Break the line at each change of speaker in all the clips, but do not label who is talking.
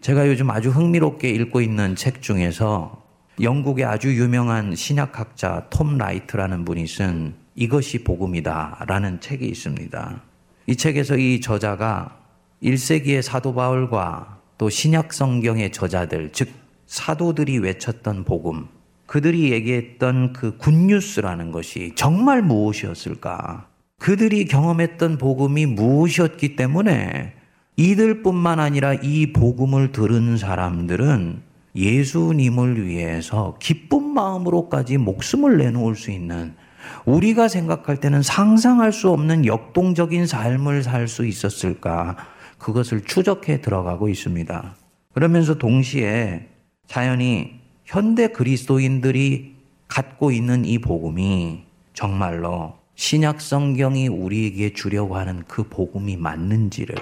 제가 요즘 아주 흥미롭게 읽고 있는 책 중에서 영국의 아주 유명한 신약학자 톰 라이트라는 분이 쓴 이것이 복음이다 라는 책이 있습니다. 이 책에서 이 저자가 1세기의 사도 바울과 또 신약 성경의 저자들, 즉 사도들이 외쳤던 복음, 그들이 얘기했던 그 good news라는 것이 정말 무엇이었을까? 그들이 경험했던 복음이 무엇이었기 때문에 이들뿐만 아니라 이 복음을 들은 사람들은 예수님을 위해서 기쁜 마음으로까지 목숨을 내놓을 수 있는 우리가 생각할 때는 상상할 수 없는 역동적인 삶을 살 수 있었을까? 그것을 추적해 들어가고 있습니다. 그러면서 동시에 자연히 현대 그리스도인들이 갖고 있는 이 복음이 정말로 신약 성경이 우리에게 주려고 하는 그 복음이 맞는지를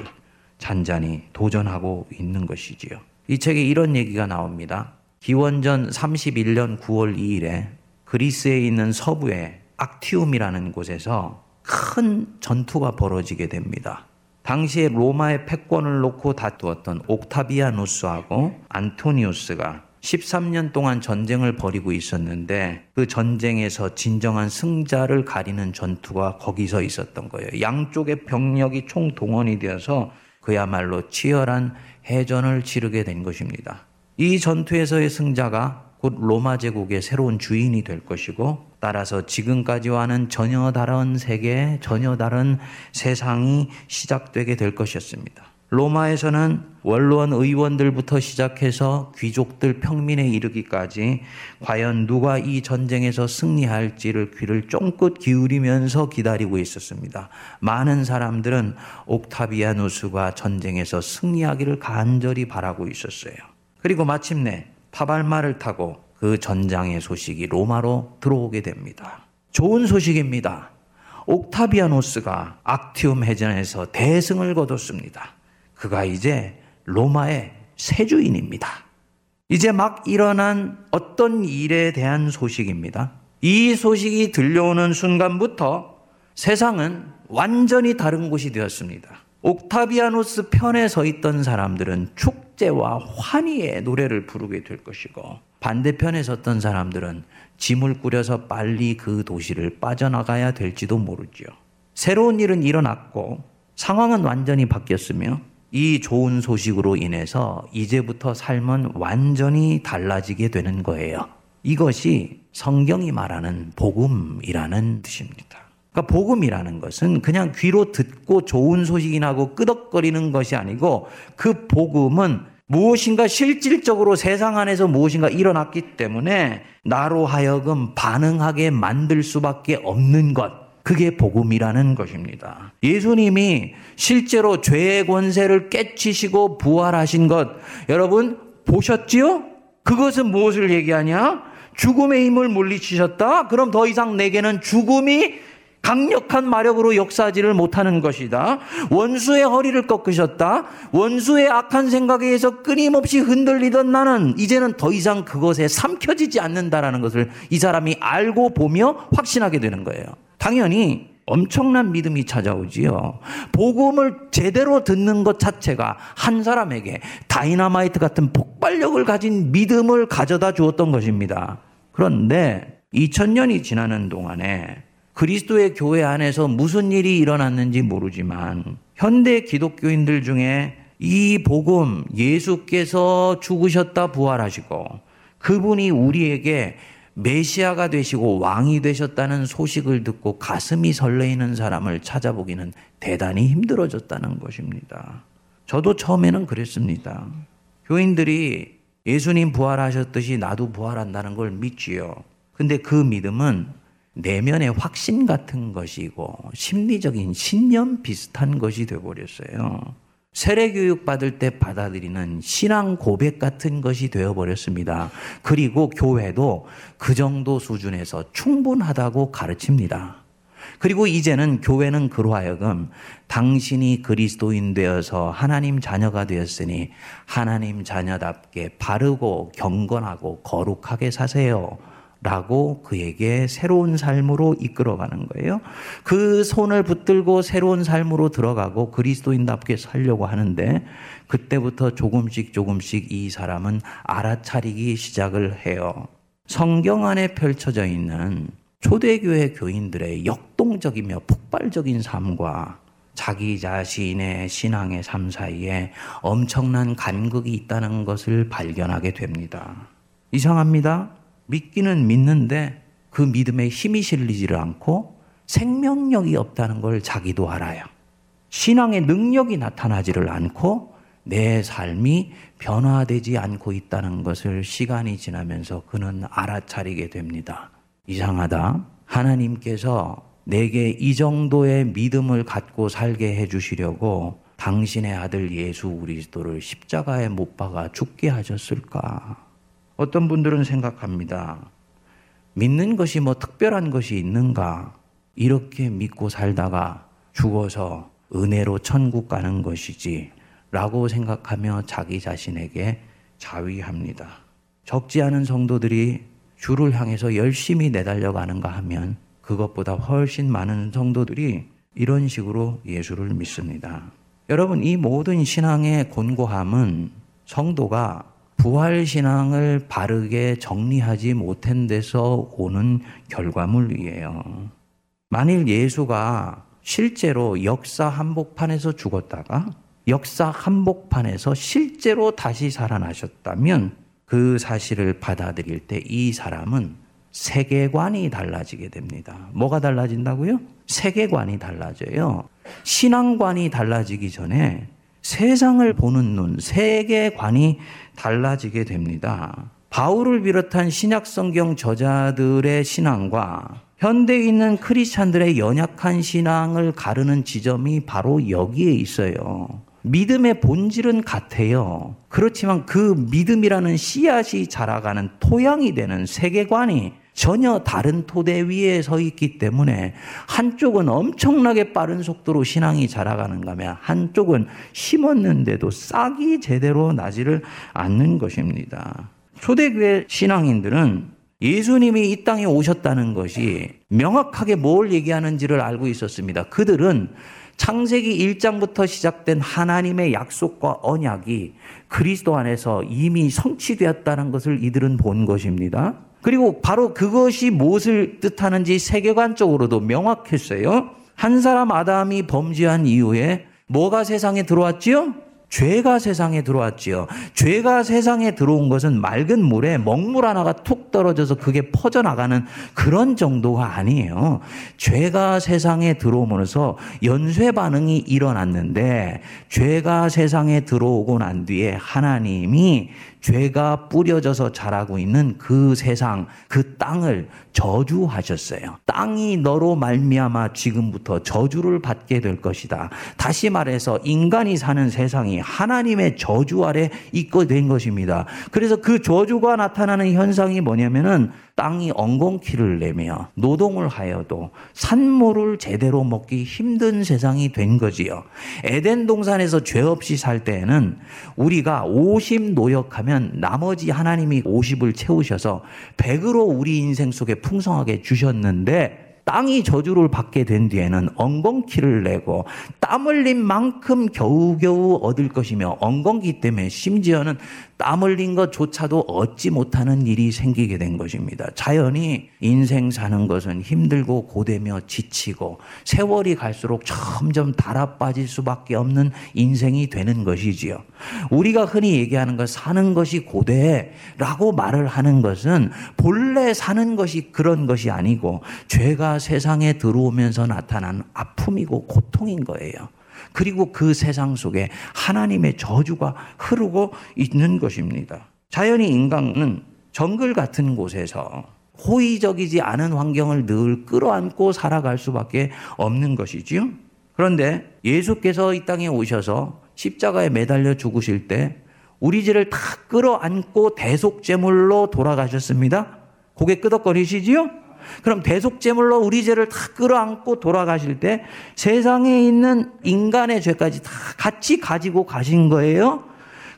잔잔히 도전하고 있는 것이지요. 이 책에 이런 얘기가 나옵니다. 기원전 31년 9월 2일에 그리스에 있는 서부의 악티움이라는 곳에서 큰 전투가 벌어지게 됩니다. 당시에 로마의 패권을 놓고 다투었던 옥타비아누스하고 안토니우스가 13년 동안 전쟁을 벌이고 있었는데 그 전쟁에서 진정한 승자를 가리는 전투가 거기서 있었던 거예요. 양쪽의 병력이 총동원이 되어서 그야말로 치열한 해전을 치르게 된 것입니다. 이 전투에서의 승자가 곧 로마 제국의 새로운 주인이 될 것이고 따라서 지금까지와는 전혀 다른 세계, 전혀 다른 세상이 시작되게 될 것이었습니다. 로마에서는 원로원 의원들부터 시작해서 귀족들 평민에 이르기까지 과연 누가 이 전쟁에서 승리할지를 귀를 쫑긋 기울이면서 기다리고 있었습니다. 많은 사람들은 옥타비아누스가 전쟁에서 승리하기를 간절히 바라고 있었어요. 그리고 마침내 파발마를 타고 그 전장의 소식이 로마로 들어오게 됩니다. 좋은 소식입니다. 옥타비아노스가 악티움 해전에서 대승을 거뒀습니다. 그가 이제 로마의 세주인입니다. 이제 막 일어난 어떤 일에 대한 소식입니다. 이 소식이 들려오는 순간부터 세상은 완전히 다른 곳이 되었습니다. 옥타비아노스 편에 서 있던 사람들은 축제와 환희의 노래를 부르게 될 것이고 반대편에 섰던 사람들은 짐을 꾸려서 빨리 그 도시를 빠져나가야 될지도 모르죠. 새로운 일은 일어났고 상황은 완전히 바뀌었으며 이 좋은 소식으로 인해서 이제부터 삶은 완전히 달라지게 되는 거예요. 이것이 성경이 말하는 복음이라는 뜻입니다. 그러니까 복음이라는 것은 그냥 귀로 듣고 좋은 소식이 나고 끄덕거리는 것이 아니고 그 복음은 무엇인가 실질적으로 세상 안에서 무엇인가 일어났기 때문에 나로 하여금 반응하게 만들 수밖에 없는 것. 그게 복음이라는 것입니다. 예수님이 실제로 죄의 권세를 깨치시고 부활하신 것 여러분 보셨지요? 그것은 무엇을 얘기하냐? 죽음의 힘을 물리치셨다? 그럼 더 이상 내게는 죽음이 강력한 마력으로 역사하지를 못하는 것이다. 원수의 허리를 꺾으셨다. 원수의 악한 생각에 의해서 끊임없이 흔들리던 나는 이제는 더 이상 그것에 삼켜지지 않는다라는 것을 이 사람이 알고 보며 확신하게 되는 거예요. 당연히 엄청난 믿음이 찾아오지요. 복음을 제대로 듣는 것 자체가 한 사람에게 다이나마이트 같은 폭발력을 가진 믿음을 가져다 주었던 것입니다. 그런데 2000년이 지나는 동안에 그리스도의 교회 안에서 무슨 일이 일어났는지 모르지만 현대 기독교인들 중에 이 복음 예수께서 죽으셨다 부활하시고 그분이 우리에게 메시아가 되시고 왕이 되셨다는 소식을 듣고 가슴이 설레이는 사람을 찾아보기는 대단히 힘들어졌다는 것입니다. 저도 처음에는 그랬습니다. 교인들이 예수님 부활하셨듯이 나도 부활한다는 걸 믿지요. 근데 그 믿음은 내면의 확신 같은 것이고 심리적인 신념 비슷한 것이 되어버렸어요. 세례 교육 받을 때 받아들이는 신앙 고백 같은 것이 되어 버렸습니다. 그리고 교회도 그 정도 수준에서 충분하다고 가르칩니다. 그리고 이제는 교회는 그로하여금 당신이 그리스도인 되어서 하나님 자녀가 되었으니 하나님 자녀답게 바르고 경건하고 거룩하게 사세요. 라고 그에게 새로운 삶으로 이끌어가는 거예요. 그 손을 붙들고 새로운 삶으로 들어가고 그리스도인답게 살려고 하는데 그때부터 조금씩 조금씩 이 사람은 알아차리기 시작을 해요. 성경 안에 펼쳐져 있는 초대교회 교인들의 역동적이며 폭발적인 삶과 자기 자신의 신앙의 삶 사이에 엄청난 간극이 있다는 것을 발견하게 됩니다. 이상합니다. 믿기는 믿는데 그 믿음에 힘이 실리지를 않고 생명력이 없다는 걸 자기도 알아요. 신앙의 능력이 나타나지를 않고 내 삶이 변화되지 않고 있다는 것을 시간이 지나면서 그는 알아차리게 됩니다. 이상하다. 하나님께서 내게 이 정도의 믿음을 갖고 살게 해주시려고 당신의 아들 예수 그리스도를 십자가에 못 박아 죽게 하셨을까? 어떤 분들은 생각합니다. 믿는 것이 뭐 특별한 것이 있는가? 이렇게 믿고 살다가 죽어서 은혜로 천국 가는 것이지. 라고 생각하며 자기 자신에게 자위합니다. 적지 않은 성도들이 주를 향해서 열심히 내달려가는가 하면 그것보다 훨씬 많은 성도들이 이런 식으로 예수를 믿습니다. 여러분, 이 모든 신앙의 곤고함은 성도가 부활 신앙을 바르게 정리하지 못한 데서 오는 결과물이에요. 만일 예수가 실제로 역사 한복판에서 죽었다가 역사 한복판에서 실제로 다시 살아나셨다면 그 사실을 받아들일 때 이 사람은 세계관이 달라지게 됩니다. 뭐가 달라진다고요? 세계관이 달라져요. 신앙관이 달라지기 전에 세상을 보는 눈, 세계관이 달라지게 됩니다. 바울을 비롯한 신약 성경 저자들의 신앙과 현대에 있는 크리스찬들의 연약한 신앙을 가르는 지점이 바로 여기에 있어요. 믿음의 본질은 같아요. 그렇지만 그 믿음이라는 씨앗이 자라가는 토양이 되는 세계관이 전혀 다른 토대 위에 서 있기 때문에 한쪽은 엄청나게 빠른 속도로 신앙이 자라가는가 하면 한쪽은 심었는데도 싹이 제대로 나지를 않는 것입니다. 초대교회 신앙인들은 예수님이 이 땅에 오셨다는 것이 명확하게 뭘 얘기하는지를 알고 있었습니다. 그들은 창세기 1장부터 시작된 하나님의 약속과 언약이 그리스도 안에서 이미 성취되었다는 것을 이들은 본 것입니다. 그리고 바로 그것이 무엇을 뜻하는지 세계관적으로도 명확했어요. 한 사람 아담이 범죄한 이후에 뭐가 세상에 들어왔지요? 죄가 세상에 들어왔지요. 죄가 세상에 들어온 것은 맑은 물에 먹물 하나가 툭 떨어져서 그게 퍼져나가는 그런 정도가 아니에요. 죄가 세상에 들어오면서 연쇄 반응이 일어났는데 죄가 세상에 들어오고 난 뒤에 하나님이 죄가 뿌려져서 자라고 있는 그 세상, 그 땅을 저주하셨어요. 땅이 너로 말미암아 지금부터 저주를 받게 될 것이다. 다시 말해서 인간이 사는 세상이 하나님의 저주 아래 있게 된 것입니다. 그래서 그 저주가 나타나는 현상이 뭐냐면은 땅이 엉겅퀴를 내며 노동을 하여도 산모를 제대로 먹기 힘든 세상이 된 거지요. 에덴 동산에서 죄 없이 살 때에는 우리가 50 노역하면 나머지 하나님이 50을 채우셔서 100으로 우리 인생 속에 풍성하게 주셨는데 땅이 저주를 받게 된 뒤에는 엉겅퀴를 내고 땀 흘린 만큼 겨우겨우 얻을 것이며 엉겅퀴 때문에 심지어는 땀 흘린 것조차도 얻지 못하는 일이 생기게 된 것입니다. 자연이 인생 사는 것은 힘들고 고되며 지치고 세월이 갈수록 점점 달아 빠질 수밖에 없는 인생이 되는 것이지요. 우리가 흔히 얘기하는 것 사는 것이 고대라고 말을 하는 것은 본래 사는 것이 그런 것이 아니고 죄가 세상에 들어오면서 나타난 아픔이고 고통인 거예요. 그리고 그 세상 속에 하나님의 저주가 흐르고 있는 것입니다. 자연히 인간은 정글 같은 곳에서 호의적이지 않은 환경을 늘 끌어안고 살아갈 수밖에 없는 것이지요. 그런데 예수께서 이 땅에 오셔서 십자가에 매달려 죽으실 때 우리 죄를 다 끌어안고 대속제물로 돌아가셨습니다. 고개 끄덕거리시지요? 그럼 대속제물로 우리 죄를 다 끌어안고 돌아가실 때 세상에 있는 인간의 죄까지 다 같이 가지고 가신 거예요.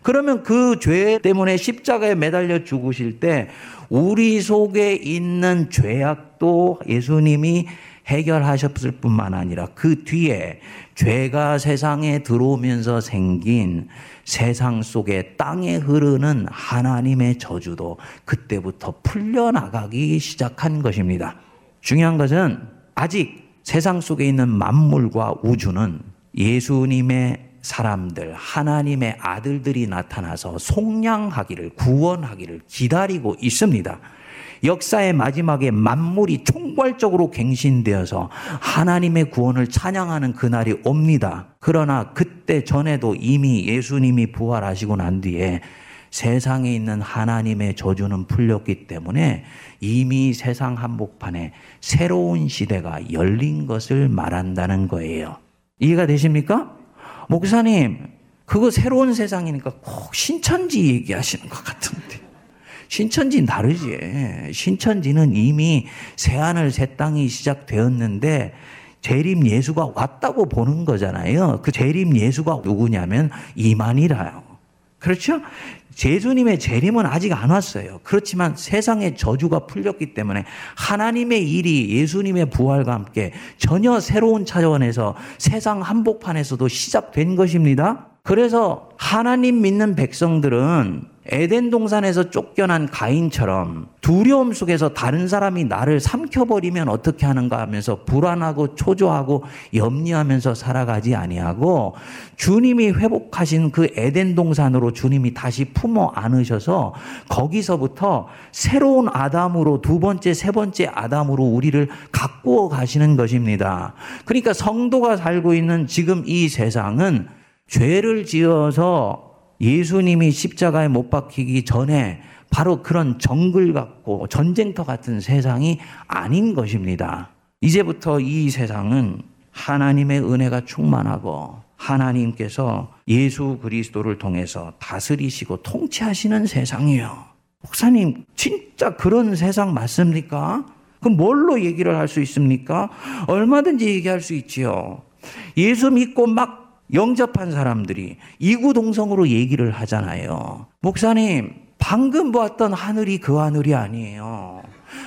그러면 그 죄 때문에 십자가에 매달려 죽으실 때 우리 속에 있는 죄악도 예수님이 해결하셨을 뿐만 아니라 그 뒤에 죄가 세상에 들어오면서 생긴 세상 속에 땅에 흐르는 하나님의 저주도 그때부터 풀려나가기 시작한 것입니다. 중요한 것은 아직 세상 속에 있는 만물과 우주는 예수님의 사람들, 하나님의 아들들이 나타나서 속량하기를, 구원하기를 기다리고 있습니다. 역사의 마지막에 만물이 총괄적으로 갱신되어서 하나님의 구원을 찬양하는 그날이 옵니다. 그러나 그때 전에도 이미 예수님이 부활하시고 난 뒤에 세상에 있는 하나님의 저주는 풀렸기 때문에 이미 세상 한복판에 새로운 시대가 열린 것을 말한다는 거예요. 이해가 되십니까? 목사님, 그거 새로운 세상이니까 꼭 신천지 얘기하시는 것 같은데. 신천지는 다르지. 신천지는 이미 새하늘 새 땅이 시작되었는데 재림 예수가 왔다고 보는 거잖아요. 그 재림 예수가 누구냐면 이만이라요. 그렇죠? 예수님의 재림은 아직 안 왔어요. 그렇지만 세상의 저주가 풀렸기 때문에 하나님의 일이 예수님의 부활과 함께 전혀 새로운 차원에서 세상 한복판에서도 시작된 것입니다. 그래서 하나님 믿는 백성들은 에덴 동산에서 쫓겨난 가인처럼 두려움 속에서 다른 사람이 나를 삼켜버리면 어떻게 하는가 하면서 불안하고 초조하고 염려하면서 살아가지 아니하고 주님이 회복하신 그 에덴 동산으로 주님이 다시 품어 안으셔서 거기서부터 새로운 아담으로 두 번째, 세 번째 아담으로 우리를 가꾸어 가시는 것입니다. 그러니까 성도가 살고 있는 지금 이 세상은 죄를 지어서 예수님이 십자가에 못 박히기 전에 바로 그런 정글 같고 전쟁터 같은 세상이 아닌 것입니다. 이제부터 이 세상은 하나님의 은혜가 충만하고 하나님께서 예수 그리스도를 통해서 다스리시고 통치하시는 세상이에요. 목사님, 진짜 그런 세상 맞습니까? 그럼 뭘로 얘기를 할 수 있습니까? 얼마든지 얘기할 수 있지요. 예수 믿고 막 영접한 사람들이 이구동성으로 얘기를 하잖아요. 목사님, 방금 보았던 하늘이 그 하늘이 아니에요.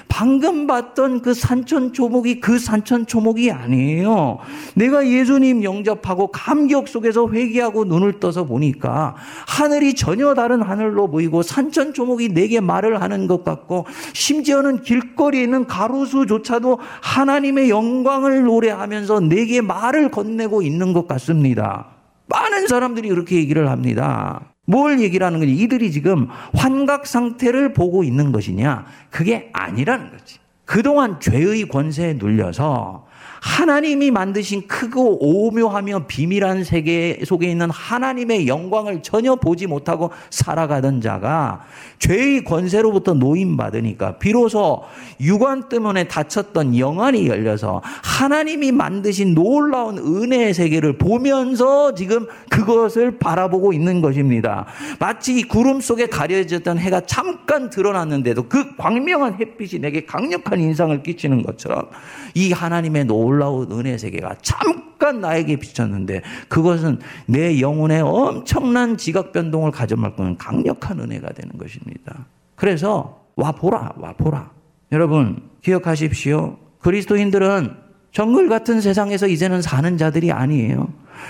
방금 봤던 그 산천 초목이 그 산천 초목이 아니에요. 내가 예수님 영접하고 감격 속에서 회개하고 눈을 떠서 보니까 하늘이 전혀 다른 하늘로 보이고 산천 초목이 내게 말을 하는 것 같고 심지어는 길거리에 있는 가로수조차도 하나님의 영광을 노래하면서 내게 말을 건네고 있는 것 같습니다. 많은 사람들이 그렇게 얘기를 합니다. 뭘 얘기를 하는 거지? 이들이 지금 환각 상태를 보고 있는 것이냐? 그게 아니라는 거지. 그동안 죄의 권세에 눌려서 하나님이 만드신 크고 오묘하며 비밀한 세계 속에 있는 하나님의 영광을 전혀 보지 못하고 살아가던 자가 죄의 권세로부터 노임받으니까 비로소 유관 때문에 다쳤던 영안이 열려서 하나님이 만드신 놀라운 은혜의 세계를 보면서 지금 그것을 바라보고 있는 것입니다. 마치 구름 속에 가려졌던 해가 잠깐 드러났는데도 그 광명한 햇빛이 내게 강력한 인상을 끼치는 것처럼 이 하나님의 놀라운 은혜 세계가 잠깐 나에게 비쳤는데 그것은 내 영혼에 엄청난 지각 변동을 가져갈 거는 강력한 은혜가 되는 것입니다. 그래서 와 보라, 와 보라. 여러분 기억하십시오. 그리스도인들은 정글 같은 세상에서 이제는 사는 자들이 아니에요.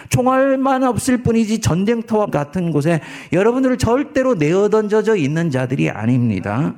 총알만 없을 뿐이지 전쟁터 같은 곳에 여러분들을 절대로 내어 던져져 있는 자들이 아닙니다.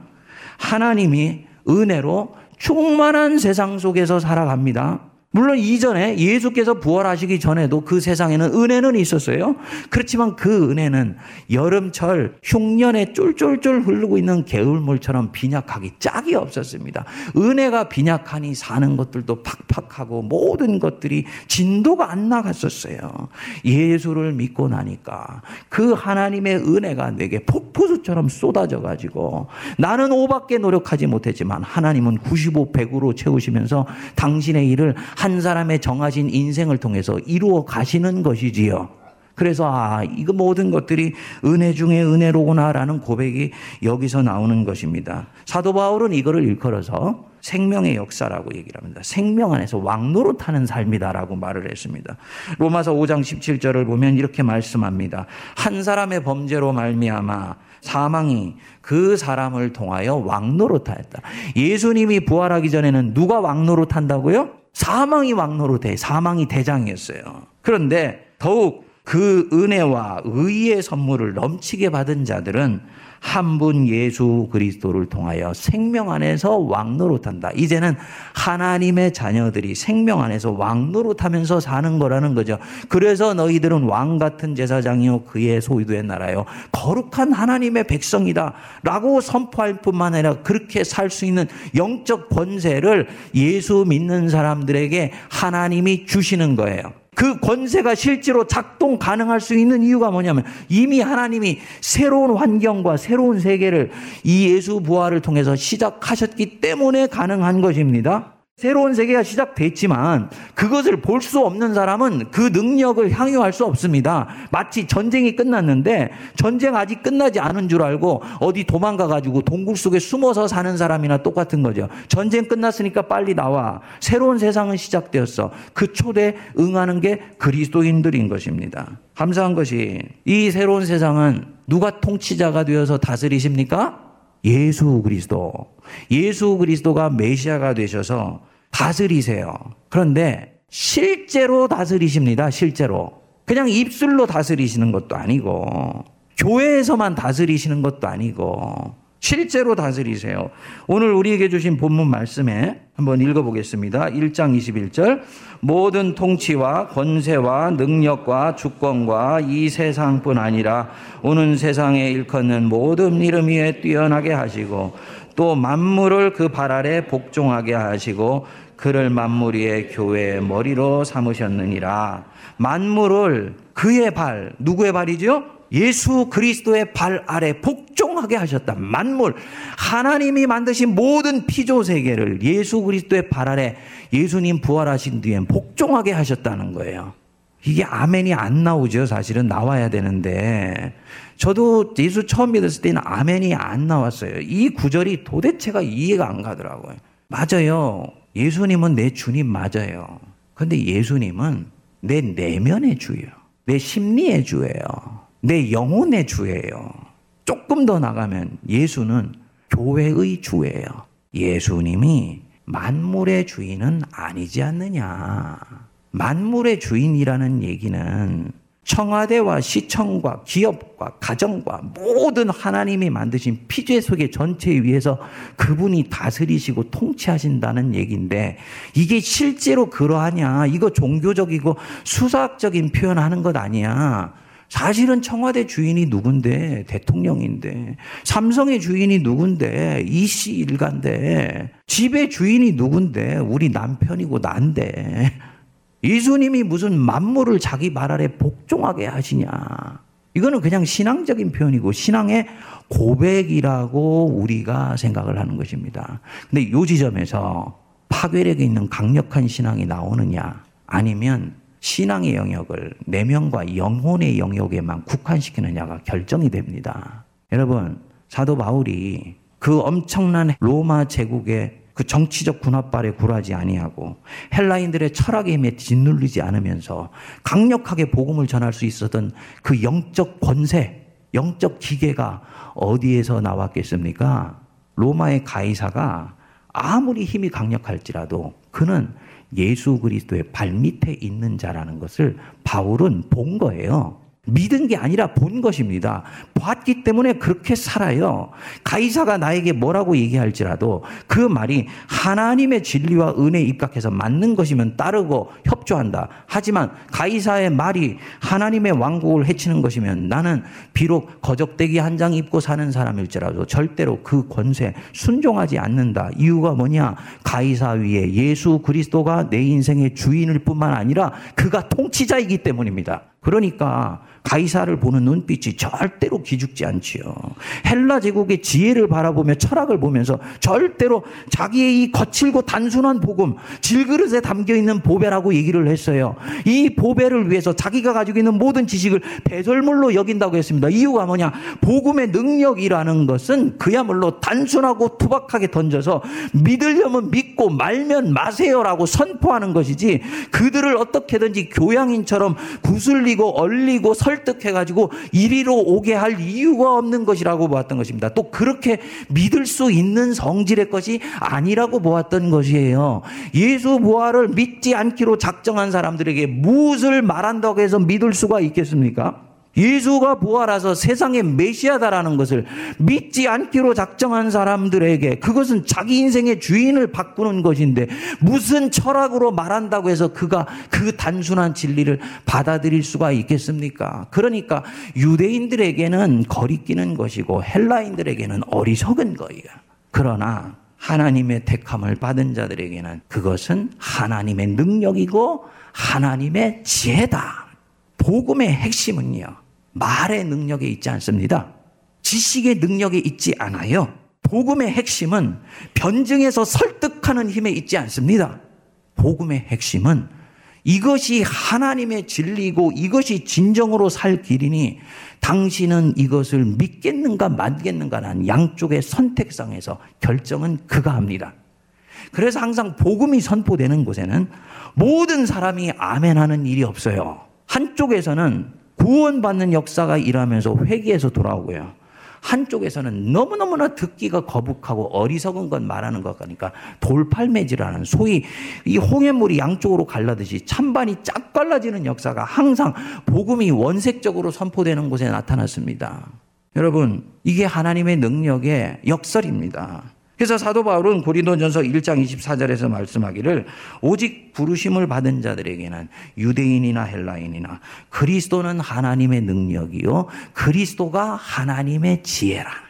하나님이 은혜로 충만한 세상 속에서 살아갑니다. 물론 이전에 예수께서 부활하시기 전에도 그 세상에는 은혜는 있었어요. 그렇지만 그 은혜는 여름철 흉년에 쫄쫄쫄 흐르고 있는 개울물처럼 빈약하기 짝이 없었습니다. 은혜가 빈약하니 사는 것들도 팍팍하고 모든 것들이 진도가 안 나갔었어요. 예수를 믿고 나니까 그 하나님의 은혜가 내게 폭포수처럼 쏟아져 가지고 나는 5밖에 노력하지 못했지만 하나님은 95, 100으로 채우시면서 당신의 일을 한 사람의 정하신 인생을 통해서 이루어 가시는 것이지요. 그래서 아, 이거 모든 것들이 은혜 중에 은혜로구나라는 고백이 여기서 나오는 것입니다. 사도 바울은 이거를 일컬어서 생명의 역사라고 얘기를 합니다. 생명 안에서 왕노로 타는 삶이다라고 말을 했습니다. 로마서 5장 17절을 보면 이렇게 말씀합니다. 한 사람의 범죄로 말미암아 사망이 그 사람을 통하여 왕노로 타였다. 예수님이 부활하기 전에는 누가 왕노로 탄다고요? 사망이 왕노로대, 사망이 대장이었어요. 그런데 더욱 그 은혜와 의의 선물을 넘치게 받은 자들은 한 분 예수 그리스도를 통하여 생명 안에서 왕노릇한다. 이제는 하나님의 자녀들이 생명 안에서 왕노릇하면서 사는 거라는 거죠. 그래서 너희들은 왕 같은 제사장이요 그의 소유된 나라요 거룩한 하나님의 백성이다라고 선포할 뿐만 아니라 그렇게 살 수 있는 영적 권세를 예수 믿는 사람들에게 하나님이 주시는 거예요. 그 권세가 실제로 작동 가능할 수 있는 이유가 뭐냐면 이미 하나님이 새로운 환경과 새로운 세계를 이 예수 부활을 통해서 시작하셨기 때문에 가능한 것입니다. 새로운 세계가 시작됐지만 그것을 볼 수 없는 사람은 그 능력을 향유할 수 없습니다. 마치 전쟁이 끝났는데 전쟁 아직 끝나지 않은 줄 알고 어디 도망가 가지고 동굴 속에 숨어서 사는 사람이나 똑같은 거죠. 전쟁 끝났으니까 빨리 나와. 새로운 세상은 시작되었어. 그 초대에 응하는 게 그리스도인들인 것입니다. 감사한 것이 이 새로운 세상은 누가 통치자가 되어서 다스리십니까? 예수 그리스도. 예수 그리스도가 메시아가 되셔서 다스리세요. 그런데 실제로 다스리십니다. 실제로. 그냥 입술로 다스리시는 것도 아니고, 교회에서만 다스리시는 것도 아니고, 실제로 다스리세요. 오늘 우리에게 주신 본문 말씀에 한번 읽어보겠습니다. 1장 21절. 모든 통치와 권세와 능력과 주권과 이 세상뿐 아니라 오는 세상에 일컫는 모든 이름 위에 뛰어나게 하시고 또 만물을 그 발 아래 복종하게 하시고 그를 만물 위에 교회의 머리로 삼으셨느니라. 만물을 그의 발, 누구의 발이죠? 예수 그리스도의 발 아래 복종하게 하셨다. 만물. 하나님이 만드신 모든 피조 세계를 예수 그리스도의 발 아래 예수님 부활하신 뒤에 복종하게 하셨다는 거예요. 이게 아멘이 안 나오죠. 사실은 나와야 되는데. 저도 예수 처음 믿었을 때는 아멘이 안 나왔어요. 이 구절이 도대체가 이해가 안 가더라고요. 맞아요. 예수님은 내 주님 맞아요. 근데 예수님은 내 내면의 주예요. 내 심리의 주예요. 내 영혼의 주예요. 조금 더 나가면 예수는 교회의 주예요. 예수님이 만물의 주인은 아니지 않느냐. 만물의 주인이라는 얘기는 청와대와 시청과 기업과 가정과 모든 하나님이 만드신 피제 속의 전체에 위해서 그분이 다스리시고 통치하신다는 얘기인데 이게 실제로 그러하냐? 이거 종교적이고 수사학적인 표현하는 것 아니야. 사실은 청와대 주인이 누군데? 대통령인데. 삼성의 주인이 누군데? 이씨 일가인데. 집의 주인이 누군데? 우리 남편이고 난데. 예수님이 무슨 만물을 자기 말 아래 복종하게 하시냐. 이거는 그냥 신앙적인 표현이고 신앙의 고백이라고 우리가 생각을 하는 것입니다. 근데 이 지점에서 파괴력이 있는 강력한 신앙이 나오느냐? 아니면 신앙의 영역을 내면과 영혼의 영역에만 국한시키느냐가 결정이 됩니다. 여러분, 사도 바울이 그 엄청난 로마 제국의 그 정치적 군합발에 굴하지 아니하고 헬라인들의 철학의 힘에 짓눌리지 않으면서 강력하게 복음을 전할 수 있었던 그 영적 권세, 영적 기계가 어디에서 나왔겠습니까? 로마의 가이사가 아무리 힘이 강력할지라도 그는 예수 그리스도의 발밑에 있는 자라는 것을 바울은 본 거예요. 믿은 게 아니라 본 것입니다. 봤기 때문에 그렇게 살아요. 가이사가 나에게 뭐라고 얘기할지라도 그 말이 하나님의 진리와 은혜에 입각해서 맞는 것이면 따르고 협조한다. 하지만 가이사의 말이 하나님의 왕국을 해치는 것이면 나는 비록 거적대기 한 장 입고 사는 사람일지라도 절대로 그 권세 순종하지 않는다. 이유가 뭐냐? 가이사 위에 예수 그리스도가 내 인생의 주인일 뿐만 아니라 그가 통치자이기 때문입니다. 그러니까 가이사를 보는 눈빛이 절대로 기죽지 않지요. 헬라 제국의 지혜를 바라보며 철학을 보면서 절대로 자기의 이 거칠고 단순한 복음, 질그릇에 담겨 있는 보배라고 얘기를 했어요. 이 보배를 위해서 자기가 가지고 있는 모든 지식을 배설물로 여긴다고 했습니다. 이유가 뭐냐? 복음의 능력이라는 것은 그야말로 단순하고 투박하게 던져서 믿으려면 믿고 말면 마세요라고 선포하는 것이지 그들을 어떻게든지 교양인처럼 구슬리고 얼리고 설 득해가지고 이리로 오게 할 이유가 없는 것이라고 보았던 것입니다. 또 그렇게 믿을 수 있는 성질의 것이 아니라고 보았던 것이에요. 예수 부활을 믿지 않기로 작정한 사람들에게 무엇을 말한다고 해서 믿을 수가 있겠습니까? 예수가 부활하서 세상의 메시아다라는 것을 믿지 않기로 작정한 사람들에게 그것은 자기 인생의 주인을 바꾸는 것인데 무슨 철학으로 말한다고 해서 그가 그 단순한 진리를 받아들일 수가 있겠습니까? 그러니까 유대인들에게는 거리끼는 것이고 헬라인들에게는 어리석은 거예요. 그러나 하나님의 택함을 받은 자들에게는 그것은 하나님의 능력이고 하나님의 지혜다. 복음의 핵심은요. 말의 능력에 있지 않습니다. 지식의 능력에 있지 않아요. 복음의 핵심은 변증해서 설득하는 힘에 있지 않습니다. 복음의 핵심은 이것이 하나님의 진리고 이것이 진정으로 살 길이니 당신은 이것을 믿겠는가 말겠는가라는 양쪽의 선택상에서 결정은 그가 합니다. 그래서 항상 복음이 선포되는 곳에는 모든 사람이 아멘하는 일이 없어요. 한쪽에서는 구원받는 역사가 일하면서 회개해서 돌아오고요. 한쪽에서는 너무너무나 듣기가 거북하고 어리석은 것 말하는 것 같으니까 돌팔매질하는 소위 이 홍해물이 양쪽으로 갈라듯이 찬반이 쫙 갈라지는 역사가 항상 복음이 원색적으로 선포되는 곳에 나타났습니다. 여러분, 이게 하나님의 능력의 역설입니다. 그래서 사도 바울은 고린도전서 1장 24절에서 말씀하기를 오직 부르심을 받은 자들에게는 유대인이나 헬라인이나 그리스도는 하나님의 능력이요 그리스도가 하나님의 지혜라.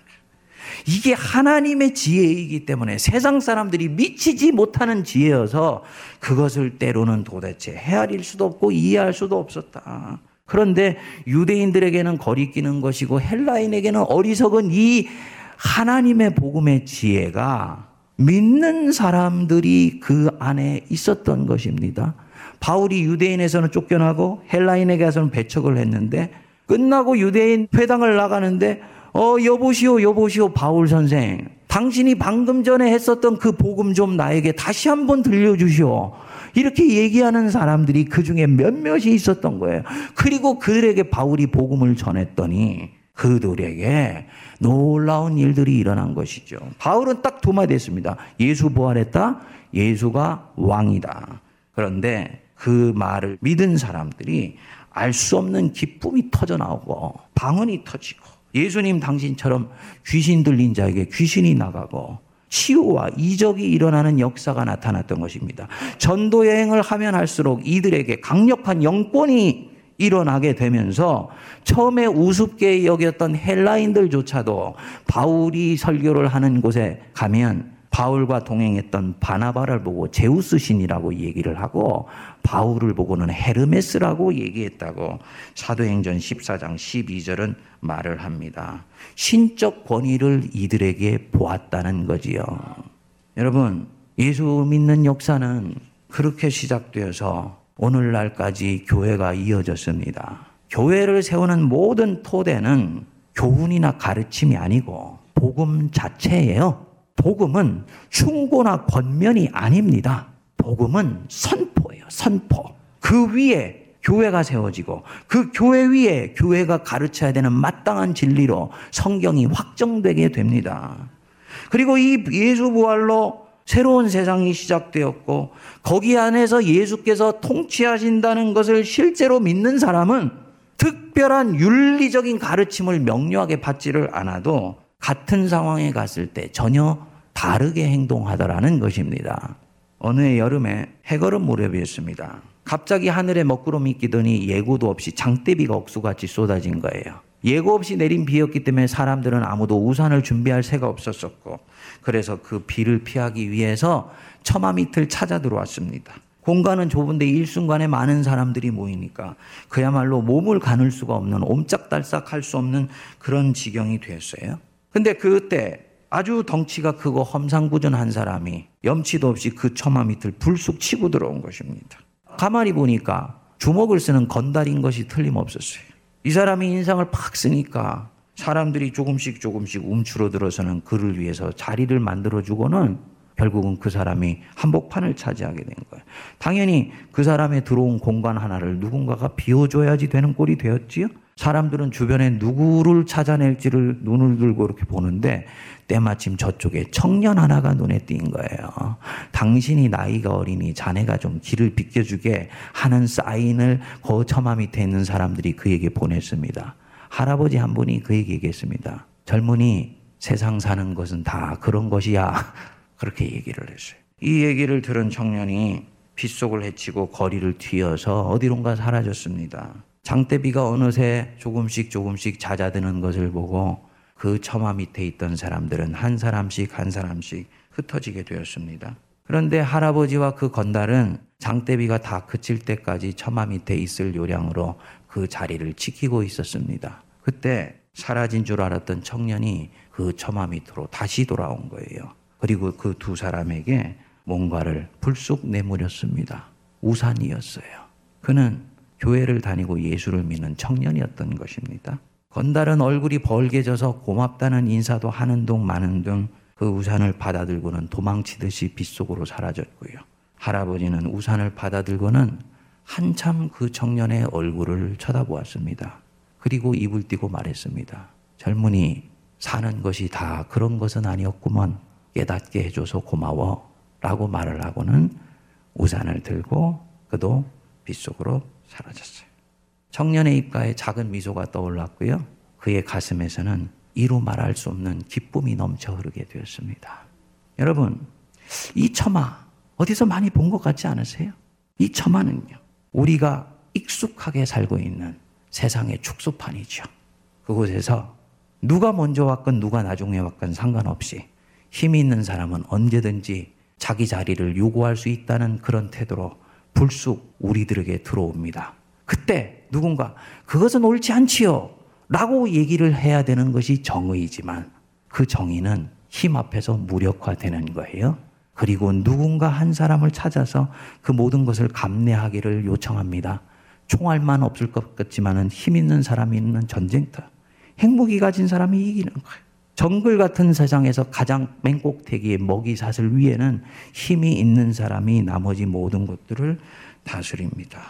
이게 하나님의 지혜이기 때문에 세상 사람들이 미치지 못하는 지혜여서 그것을 때로는 도대체 헤아릴 수도 없고 이해할 수도 없었다. 그런데 유대인들에게는 거리끼는 것이고 헬라인에게는 어리석은 이 하나님의 복음의 지혜가 믿는 사람들이 그 안에 있었던 것입니다. 바울이 유대인에서는 쫓겨나고 헬라인에게서는 배척을 했는데 끝나고 유대인 회당을 나가는데 어 여보시오 여보시오 바울 선생 당신이 방금 전에 했었던 그 복음 좀 나에게 다시 한번 들려주시오. 이렇게 얘기하는 사람들이 그 중에 몇몇이 있었던 거예요. 그리고 그들에게 바울이 복음을 전했더니 그들에게 놀라운 일들이 일어난 것이죠. 바울은 딱 두 마디 했습니다. 예수 부활했다. 예수가 왕이다. 그런데 그 말을 믿은 사람들이 알 수 없는 기쁨이 터져 나오고 방언이 터지고 예수님 당신처럼 귀신 들린 자에게 귀신이 나가고 치유와 이적이 일어나는 역사가 나타났던 것입니다. 전도 여행을 하면 할수록 이들에게 강력한 영권이 일어나게 되면서 처음에 우습게 여겼던 헬라인들조차도 바울이 설교를 하는 곳에 가면 바울과 동행했던 바나바를 보고 제우스 신이라고 얘기를 하고 바울을 보고는 헤르메스라고 얘기했다고 사도행전 14장 12절은 말을 합니다. 신적 권위를 이들에게 보았다는 거지요. 여러분, 예수 믿는 역사는 그렇게 시작되어서 오늘날까지 교회가 이어졌습니다. 교회를 세우는 모든 토대는 교훈이나 가르침이 아니고 복음 자체예요. 복음은 충고나 권면이 아닙니다. 복음은 선포예요. 선포. 그 위에 교회가 세워지고 그 교회 위에 교회가 가르쳐야 되는 마땅한 진리로 성경이 확정되게 됩니다. 그리고 이 예수 부활로 새로운 세상이 시작되었고 거기 안에서 예수께서 통치하신다는 것을 실제로 믿는 사람은 특별한 윤리적인 가르침을 명료하게 받지를 않아도 같은 상황에 갔을 때 전혀 다르게 행동하더라는 것입니다. 어느 여름에 해거름 무렵이었습니다. 갑자기 하늘에 먹구름이 끼더니 예고도 없이 장대비가 억수같이 쏟아진 거예요. 예고 없이 내린 비였기 때문에 사람들은 아무도 우산을 준비할 새가 없었었고 그래서 그 비를 피하기 위해서 처마 밑을 찾아 들어왔습니다. 공간은 좁은데 일순간에 많은 사람들이 모이니까 그야말로 몸을 가눌 수가 없는 옴짝달싹 할 수 없는 그런 지경이 됐어요. 근데 그때 아주 덩치가 크고 험상궂은 사람이 염치도 없이 그 처마 밑을 불쑥 치고 들어온 것입니다. 가만히 보니까 주먹을 쓰는 건달인 것이 틀림없었어요. 이 사람이 인상을 팍 쓰니까 사람들이 조금씩 조금씩 움츠러들어서는 그를 위해서 자리를 만들어주고는 결국은 그 사람이 한복판을 차지하게 된 거예요. 당연히 그 사람의 들어온 공간 하나를 누군가가 비워줘야지 되는 꼴이 되었지요. 사람들은 주변에 누구를 찾아낼지를 눈을 들고 이렇게 보는데 때마침 저쪽에 청년 하나가 눈에 띈 거예요. 당신이 나이가 어리니 자네가 좀 길을 비켜주게 하는 사인을 그 처마 밑에 있는 사람들이 그에게 보냈습니다. 할아버지 한 분이 그에게 얘기했습니다. 젊은이 세상 사는 것은 다 그런 것이야. 그렇게 얘기를 했어요. 이 얘기를 들은 청년이 빗속을 헤치고 거리를 튀어서 어디론가 사라졌습니다. 장대비가 어느새 조금씩 조금씩 잦아드는 것을 보고 그 처마 밑에 있던 사람들은 한 사람씩 한 사람씩 흩어지게 되었습니다. 그런데 할아버지와 그 건달은 장대비가 다 그칠 때까지 처마 밑에 있을 요량으로 그 자리를 지키고 있었습니다. 그때 사라진 줄 알았던 청년이 그 처마 밑으로 다시 돌아온 거예요. 그리고 그 두 사람에게 뭔가를 불쑥 내물였습니다. 우산이었어요. 그는 교회를 다니고 예수를 믿는 청년이었던 것입니다. 건달은 얼굴이 벌게 져서 고맙다는 인사도 하는 둥 마는 둥 그 우산을 받아들고는 도망치듯이 빗속으로 사라졌고요. 할아버지는 우산을 받아들고는 한참 그 청년의 얼굴을 쳐다보았습니다. 그리고 입을 띄고 말했습니다. 젊은이, 사는 것이 다 그런 것은 아니었구먼. 깨닫게 해줘서 고마워. 라고 말을 하고는 우산을 들고 그도 빗속으로 사라졌어요. 청년의 입가에 작은 미소가 떠올랐고요. 그의 가슴에서는 이루 말할 수 없는 기쁨이 넘쳐 흐르게 되었습니다. 여러분, 이 처마 어디서 많이 본 것 같지 않으세요? 이 처마는요. 우리가 익숙하게 살고 있는 세상의 축소판이죠. 그곳에서 누가 먼저 왔건 누가 나중에 왔건 상관없이 힘이 있는 사람은 언제든지 자기 자리를 요구할 수 있다는 그런 태도로 불쑥 우리들에게 들어옵니다. 그때 누군가 그것은 옳지 않지요. 라고 얘기를 해야 되는 것이 정의이지만 그 정의는 힘 앞에서 무력화되는 거예요. 그리고 누군가 한 사람을 찾아서 그 모든 것을 감내하기를 요청합니다. 총알만 없을 것 같지만은 힘 있는 사람이 있는 전쟁터. 행복이 가진 사람이 이기는 거예요. 정글 같은 세상에서 가장 맹꼭대기의 먹이 사슬 위에는 힘이 있는 사람이 나머지 모든 것들을 다스립니다.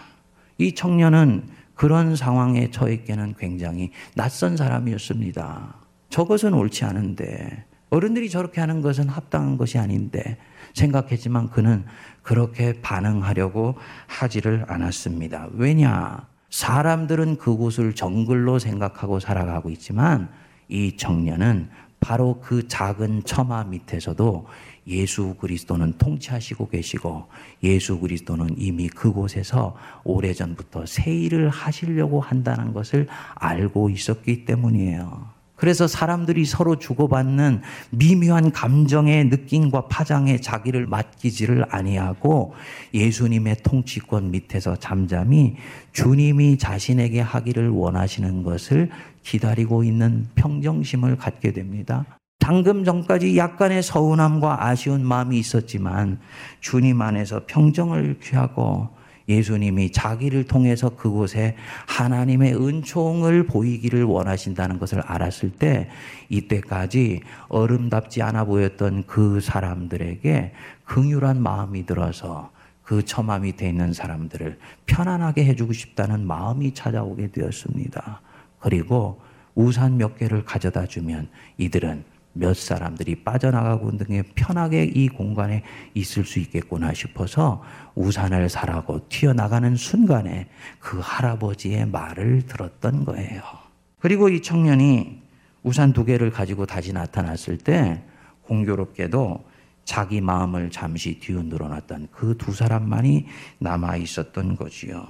이 청년은 그런 상황에 처했기는 굉장히 낯선 사람이었습니다. 저것은 옳지 않은데, 어른들이 저렇게 하는 것은 합당한 것이 아닌데, 생각했지만 그는 그렇게 반응하려고 하지를 않았습니다. 왜냐? 사람들은 그곳을 정글로 생각하고 살아가고 있지만 이 청년은 바로 그 작은 처마 밑에서도 예수 그리스도는 통치하시고 계시고 예수 그리스도는 이미 그곳에서 오래전부터 새 일을 하시려고 한다는 것을 알고 있었기 때문이에요. 그래서 사람들이 서로 주고받는 미묘한 감정의 느낌과 파장에 자기를 맡기지를 아니하고 예수님의 통치권 밑에서 잠잠히 주님이 자신에게 하기를 원하시는 것을 기다리고 있는 평정심을 갖게 됩니다. 방금 전까지 약간의 서운함과 아쉬운 마음이 있었지만 주님 안에서 평정을 취하고 예수님이 자기를 통해서 그곳에 하나님의 은총을 보이기를 원하신다는 것을 알았을 때 이때까지 어름답지 않아 보였던 그 사람들에게 긍휼한 마음이 들어서 그 처마 밑에 있는 사람들을 편안하게 해주고 싶다는 마음이 찾아오게 되었습니다. 그리고 우산 몇 개를 가져다 주면 이들은 몇 사람들이 빠져나가고 등에 편하게 이 공간에 있을 수 있겠구나 싶어서 우산을 사라고 튀어나가는 순간에 그 할아버지의 말을 들었던 거예요. 그리고 이 청년이 우산 두 개를 가지고 다시 나타났을 때 공교롭게도 자기 마음을 잠시 뒤흔들어 놨던 그 두 사람만이 남아 있었던 거지요.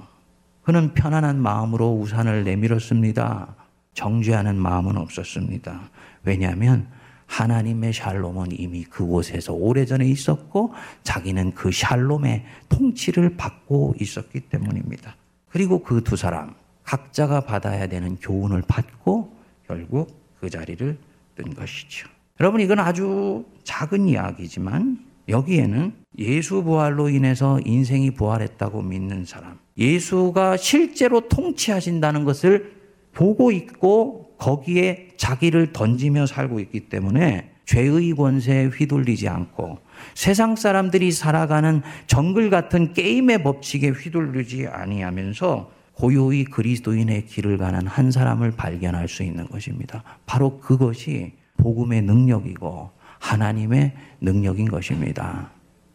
그는 편안한 마음으로 우산을 내밀었습니다. 정죄하는 마음은 없었습니다. 왜냐하면 하나님의 샬롬은 이미 그곳에서 오래전에 있었고 자기는 그 샬롬의 통치를 받고 있었기 때문입니다. 그리고 그 두 사람 각자가 받아야 되는 교훈을 받고 결국 그 자리를 뜬 것이죠. 여러분 이건 아주 작은 이야기지만 여기에는 예수 부활로 인해서 인생이 부활했다고 믿는 사람, 예수가 실제로 통치하신다는 것을 보고 있고 거기에 자기를 던지며 살고 있기 때문에 죄의 권세에 휘둘리지 않고 세상 사람들이 살아가는 정글 같은 게임의 법칙에 휘둘리지 아니하면서 고요히 그리스도인의 길을 가는 한 사람을 발견할 수 있는 것입니다. 바로 그것이 복음의 능력이고 하나님의 능력인 것입니다.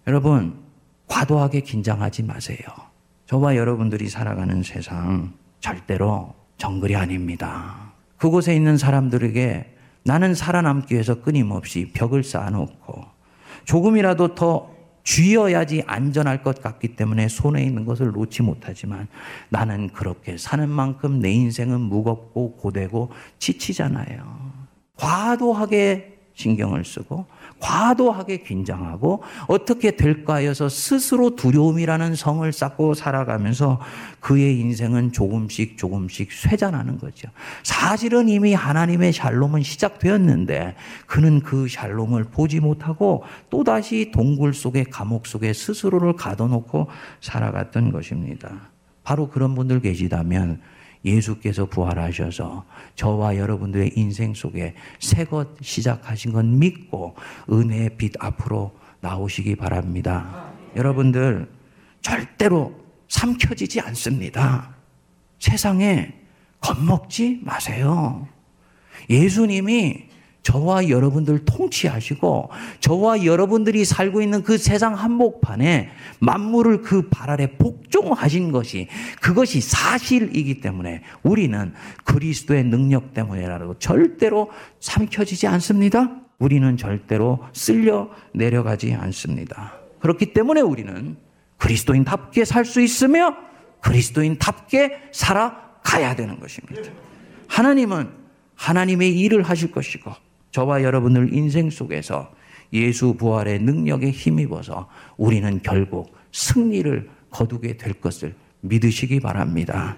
여러분, 과도하게 긴장하지 마세요. 저와 여러분들이 살아가는 세상 절대로 정글이 아닙니다. 그곳에 있는 사람들에게 나는 살아남기 위해서 끊임없이 벽을 쌓아놓고 조금이라도 더 쥐어야지 안전할 것 같기 때문에 손에 있는 것을 놓지 못하지만 나는 그렇게 사는 만큼 내 인생은 무겁고 고되고 지치잖아요. 과도하게 신경을 쓰고 과도하게 긴장하고 어떻게 될까 해서 스스로 두려움이라는 성을 쌓고 살아가면서 그의 인생은 조금씩 조금씩 쇠잔하는 거죠. 사실은 이미 하나님의 샬롬은 시작되었는데 그는 그 샬롬을 보지 못하고 또다시 동굴 속에 감옥 속에 스스로를 가둬놓고 살아갔던 것입니다. 바로 그런 분들 계시다면 예수께서 부활하셔서 저와 여러분들의 인생 속에 새 것 시작하신 건 믿고 은혜의 빛 앞으로 나오시기 바랍니다. 여러분들 절대로 삼켜지지 않습니다. 세상에 겁먹지 마세요. 예수님이 저와 여러분들 통치하시고 저와 여러분들이 살고 있는 그 세상 한복판에 만물을 그 발 아래 복종하신 것이 그것이 사실이기 때문에 우리는 그리스도의 능력 때문에라도 절대로 삼켜지지 않습니다. 우리는 절대로 쓸려 내려가지 않습니다. 그렇기 때문에 우리는 그리스도인답게 살 수 있으며 그리스도인답게 살아가야 되는 것입니다. 하나님은 하나님의 일을 하실 것이고 저와 여러분들 인생 속에서 예수 부활의 능력에 힘입어서 우리는 결국 승리를 거두게 될 것을 믿으시기 바랍니다.